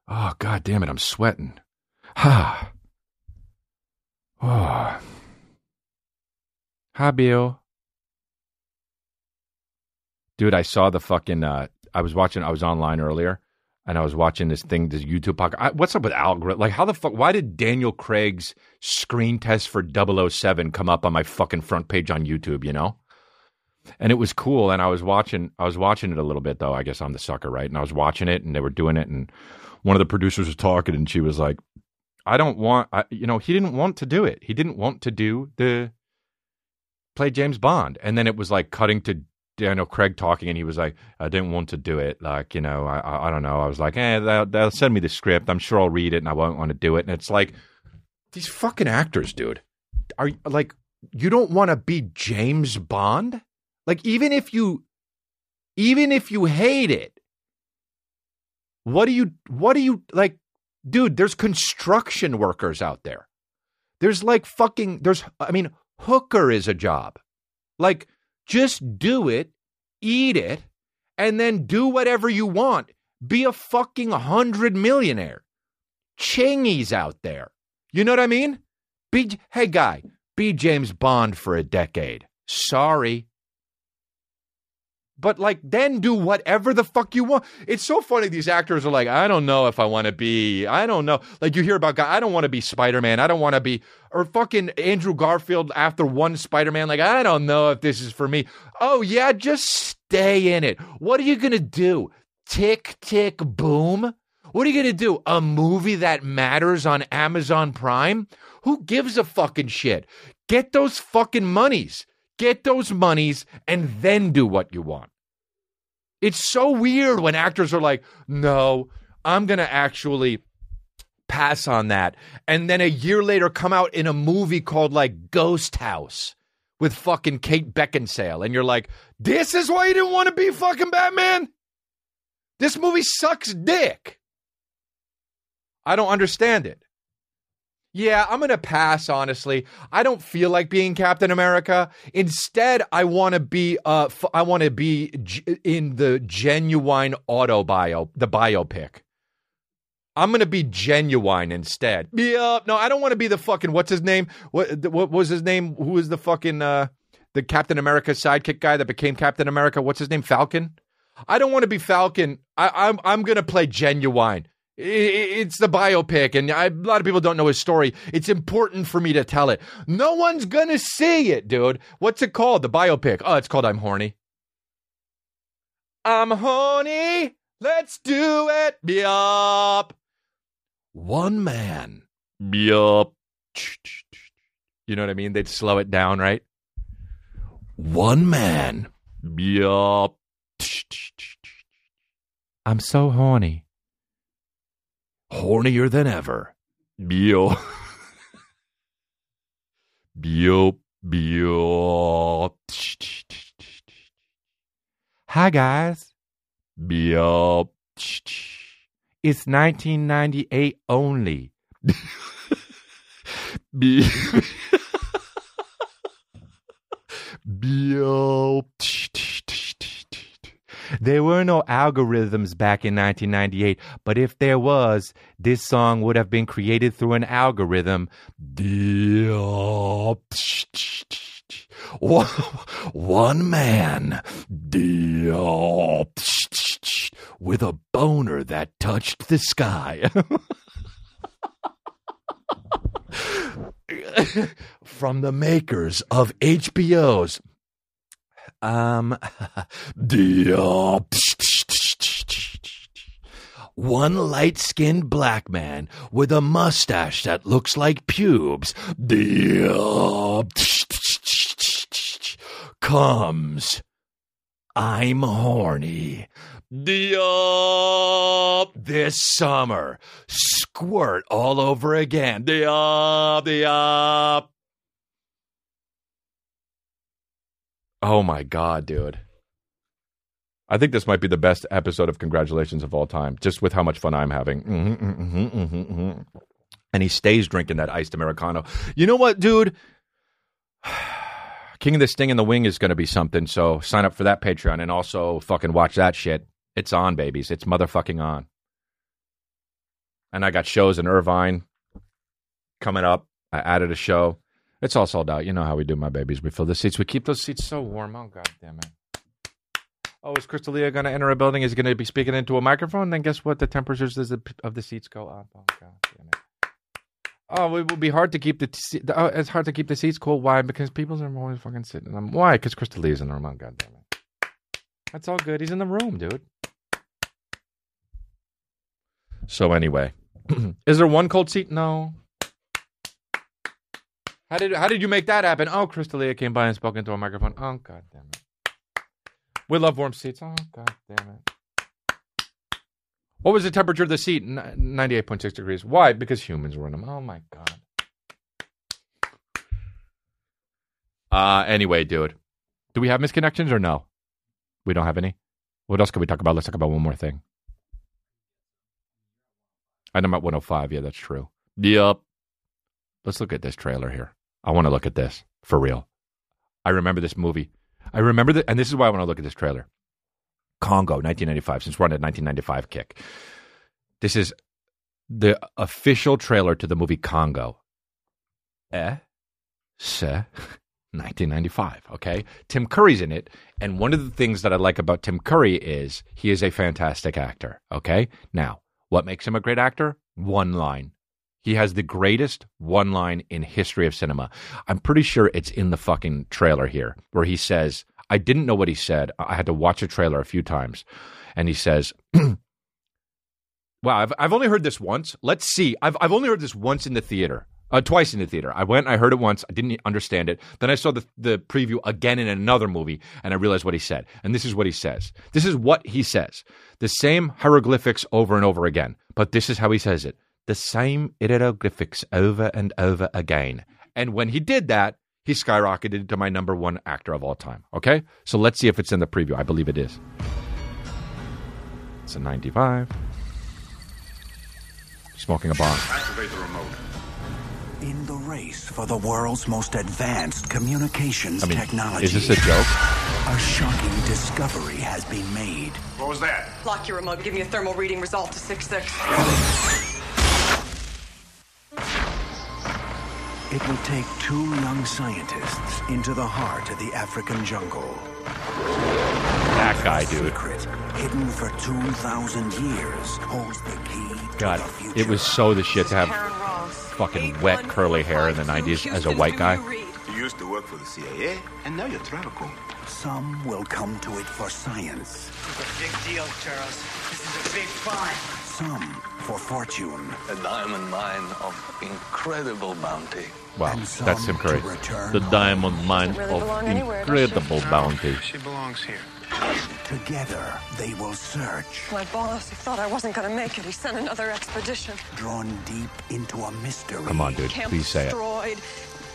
Oh god damn it, I'm sweating. Ha. *sighs* oh. *sighs* Hi Bill. Dude, I saw the fucking uh I was watching I was online earlier and I was watching this thing, this YouTube podcast. I, what's up with algorithm? Like, how the fuck? Why did Daniel Craig's screen test for 007 come up on my fucking front page on YouTube? You know, and it was cool. And I was watching, I was watching it a little bit though. I guess I'm the sucker, right? And I was watching it, and they were doing it, and one of the producers was talking, and she was like, "I don't want, I, you know, he didn't want to do it. He didn't want to do the play James Bond." And then it was like cutting to Daniel Craig talking, and he was like, "I didn't want to do it. Like, you know, I, I, I don't know. I was like, eh, they'll, they'll send me the script. I'm sure I'll read it, and I won't want to do it." And it's like, these fucking actors, dude, are like, you don't want to be James Bond. Like, even if you, even if you hate it, what do you, what do you like, dude? There's construction workers out there. There's like fucking. There's, I mean, hooker is a job. Like just do it, eat it, and then do whatever you want. Be a fucking hundred millionaire. Chingy's out there. You know what I mean? Be hey guy, be James Bond for a decade. Sorry. But like then do whatever the fuck you want. It's so funny these actors are like, I don't know if I want to be I don't know. Like you hear about guy, I don't want to be Spider-Man. I don't want to be or fucking Andrew Garfield after one Spider-Man like I don't know if this is for me. Oh yeah, just stay in it. What are you to do? Tick tick boom? What are you to do? A movie that matters on Amazon Prime? Who gives a fucking shit? Get those fucking monies. Get those monies and then do what you want. It's so weird when actors are like, no, I'm going to actually pass on that. And then a year later come out in a movie called like Ghost House with fucking Kate Beckinsale. And you're like, this is why you didn't want to be fucking Batman? This movie sucks dick. I don't understand it. Yeah, I'm going to pass, honestly. I don't feel like being Captain America. Instead, I want to be uh f- I want to be g- in the Ginuwine auto bio, the biopic. I'm going to be Ginuwine instead. Yeah, no, I don't want to be the fucking what's his name? What what was his name? Who was the fucking uh the Captain America sidekick guy that became Captain America. What's his name? Falcon. I don't want to be Falcon. I, I'm I'm gonna play Ginuwine. It's the biopic, and I, a lot of people don't know his story. It's important for me to tell it. No one's gonna see it, dude. What's it called? The biopic. Oh, it's called I'm Horny. I'm horny. Let's do it. Yup. One man. Yup. You know what I mean? They'd slow it down, right? One man. Yup. I'm so horny. Hornier than ever. Yup. Yup. Yup. Hi, guys. Yup. It's 1998 only. *laughs* Be- Yup. *laughs* There were no algorithms back in 1998, but if there was, this song would have been created through an algorithm. *laughs* One, man. *laughs* With a boner that touched the sky. *laughs* From the makers of HBO's um *laughs* Yup. One light skinned black man with a mustache that looks like pubes Yup. comes. I'm horny. Yup. This summer. Squirt all over again. Yup. Yup. Oh my god, dude. I think this might be the best episode of Congratulations of all time, just with how much fun I'm having. Mhm, mhm, mhm, mhm, mhm. And he stays drinking that iced Americano. You know what, dude? *sighs* King of the Sting and the Wing is going to be something. So sign up for that Patreon and also fucking watch that shit. It's on, babies. It's motherfucking on. And I got shows in Irvine coming up. I added a show. It's all sold out. You know how we do, my babies. We fill the seats. We keep those seats so warm. Oh, god damn it. Oh, is Chris D'Elia going to enter a building? Is he going to be speaking into a microphone? Then guess what? The temperatures of the, seats go up. Oh, god damn it. Oh, it will be hard to keep the, the oh, it's hard to keep the seats cool. Why? Because people are always fucking sitting in them. Why? Because Chris D'Elia's in the room. Oh, god damn it. That's all good. He's in the room, dude. So anyway, *clears throat* is there one cold seat? No. How did how did you make that happen? Oh, Chris D'Elia came by and spoke into a microphone. Oh, god damn it. We love warm seats. Oh, god damn it. What was the temperature of the seat? N- 98.6 degrees. Why? Because humans were in them. Oh my god. Uh anyway, dude. Do we have misconnections or no? We don't have any. What else can we talk about? Let's talk about one more thing. I'm at 105. Yeah, that's true. Yep. Let's look at this trailer here. I want to look at this for real. I remember this movie. I remember that, and this is why I want to look at this trailer. Congo, 1995. Since we're on a 1995 kick, this is the official trailer to the movie Congo. Eh, se, *laughs* 1995. Okay, Tim Curry's in it, and one of the things that I like about Tim Curry is he is a fantastic actor. Okay, now what makes him a great actor? One line. He has the greatest one line in history of cinema. I'm pretty sure it's in the fucking trailer here where he says, I didn't know what he said. I had to watch a trailer a few times. And he says, *clears throat* Wow, I've, I've only heard this once. Let's see. I've, I've only heard this once in the theater, uh, twice in the theater. I went, I heard it once. I didn't understand it. Then I saw the, the preview again in another movie and I realized what he said. And this is what he says. This is what he says. The same hieroglyphics over and over again. But this is how he says it the same hieroglyphics over and over again. And when he did that, he skyrocketed to my number one actor of all time. Okay? So let's see if it's in the preview. I believe it is. It's a 95. Smoking a bomb. Activate the remote. In the race for the world's most advanced communications I mean, technology, is this a joke? a shocking discovery has been made. What was that? Lock your remote. Give me a thermal reading. Resolve to 6 6. It will take two young scientists into the heart of the African jungle. That guy, dude. Secret, hidden for 2,000 years, holds the key God, to the it was so the shit to have fucking wet curly hair in the 90s as a white guy. You used to work for the CIA, and now you're tropical. Some will come to it for science. It's a big deal, Charles. This is a big find. Some for fortune. A diamond mine of incredible bounty. Wow, that's Tim Curry. The diamond mine really of belong anywhere, does she? incredible bounty. She belongs here. Together, they will search, My boss, he thought I wasn't going to make it. He sent another expedition. drawn deep into a mystery. Come on, dude. Camp Please say it. destroyed.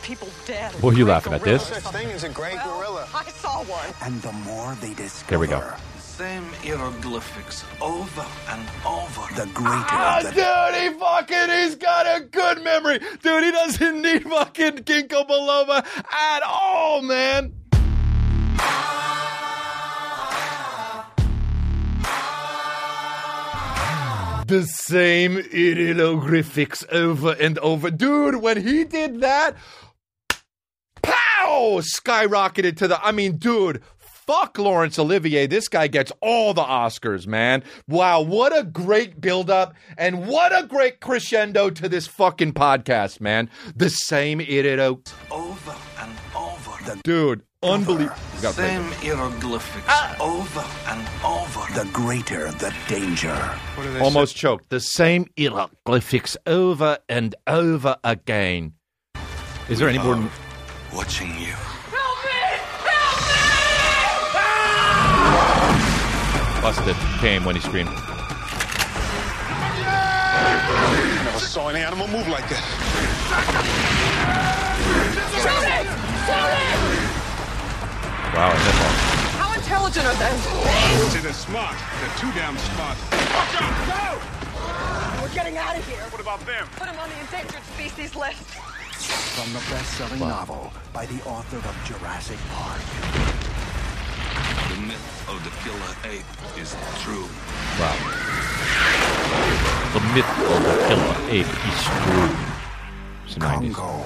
People dead. What are you laughing at, this? Such thing as a great gorilla. I saw one. And the more they discover, There we go. Same hieroglyphics over and over. the greater Ah, the dude, he fucking, he's got a good memory. Dude, he doesn't *laughs* need fucking ginkgo biloba at all, man. The same hieroglyphics over and over. Dude, when he did that, pow! Skyrocketed to the, I mean, dude, fuck Laurence Olivier. This guy gets all the Oscars, man. Wow, what a great build-up and what a great crescendo to this fucking podcast, man. The same hieroglyphics. Over and over. Dude, unbelievable. You gotta play Same this. hieroglyphics ah! over and over. the greater the danger. What do they Almost choked. The same hieroglyphics over and over again. Is there any more? Watching you. Busted came when he screamed. I never saw any animal move like that. Wow, and then more. How intelligent are they? See, they're smart. They're too damn smart. We're getting out of here. What about them? Put them on the endangered species list. From the best-selling novel by the author of Jurassic Park. The myth of the killer ape is true. Wow. The myth of the killer ape is true. It's the 90s. Congo,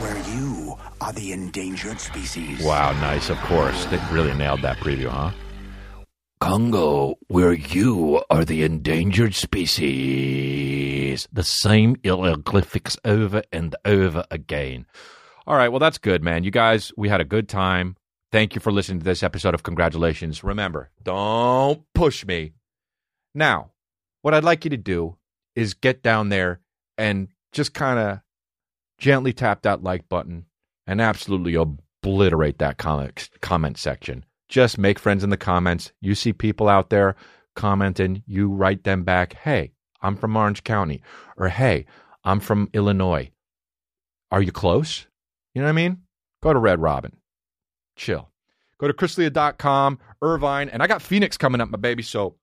where you are the endangered species. Wow, nice, of course. They really nailed that preview, huh? Congo, where you are the endangered species. The same hieroglyphics over and over again. All right, well, that's good, man. You guys, we had a good time. Thank you for listening to this episode of Congratulations. Remember, don't push me. Now, what I'd like you to do is get down there and just kind of gently tap that like button and absolutely obliterate that comment, comment section. Just make friends in the comments. You see people out there commenting, you write them back, hey, I'm from Orange County, or hey, I'm from Illinois. Are you close? You know what I mean? Go to Red Robin. Chill. Go to chrisdelia.com, Irvine, and I got Phoenix coming up, my baby, so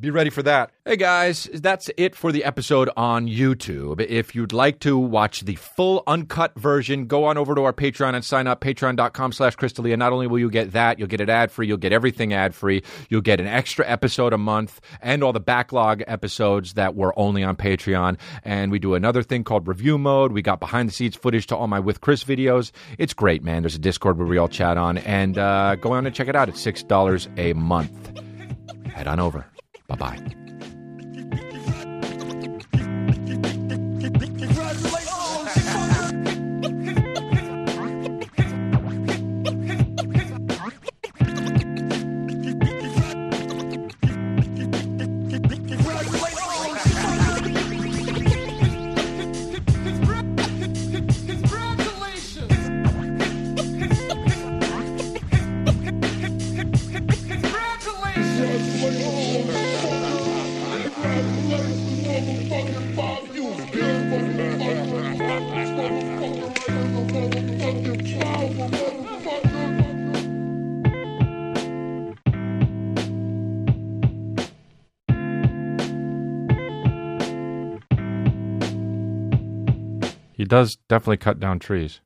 be ready for that. Hey guys, that's it for the episode on YouTube. If you'd like to watch the full uncut version, go on over to our Patreon and sign up, patreon.com slash chrisdelia. Not only will you get that, you'll get it ad-free, you'll get everything ad-free, you'll get an extra episode a month, and all the backlog episodes that were only on Patreon. And we do another thing called review mode. We got behind-the-scenes footage to all my With Chris videos. It's great, man. There's a Discord where we all chat on, and uh, go on and check it out. It's $6 a month. Head on over. Bye bye. Definitely cut down trees.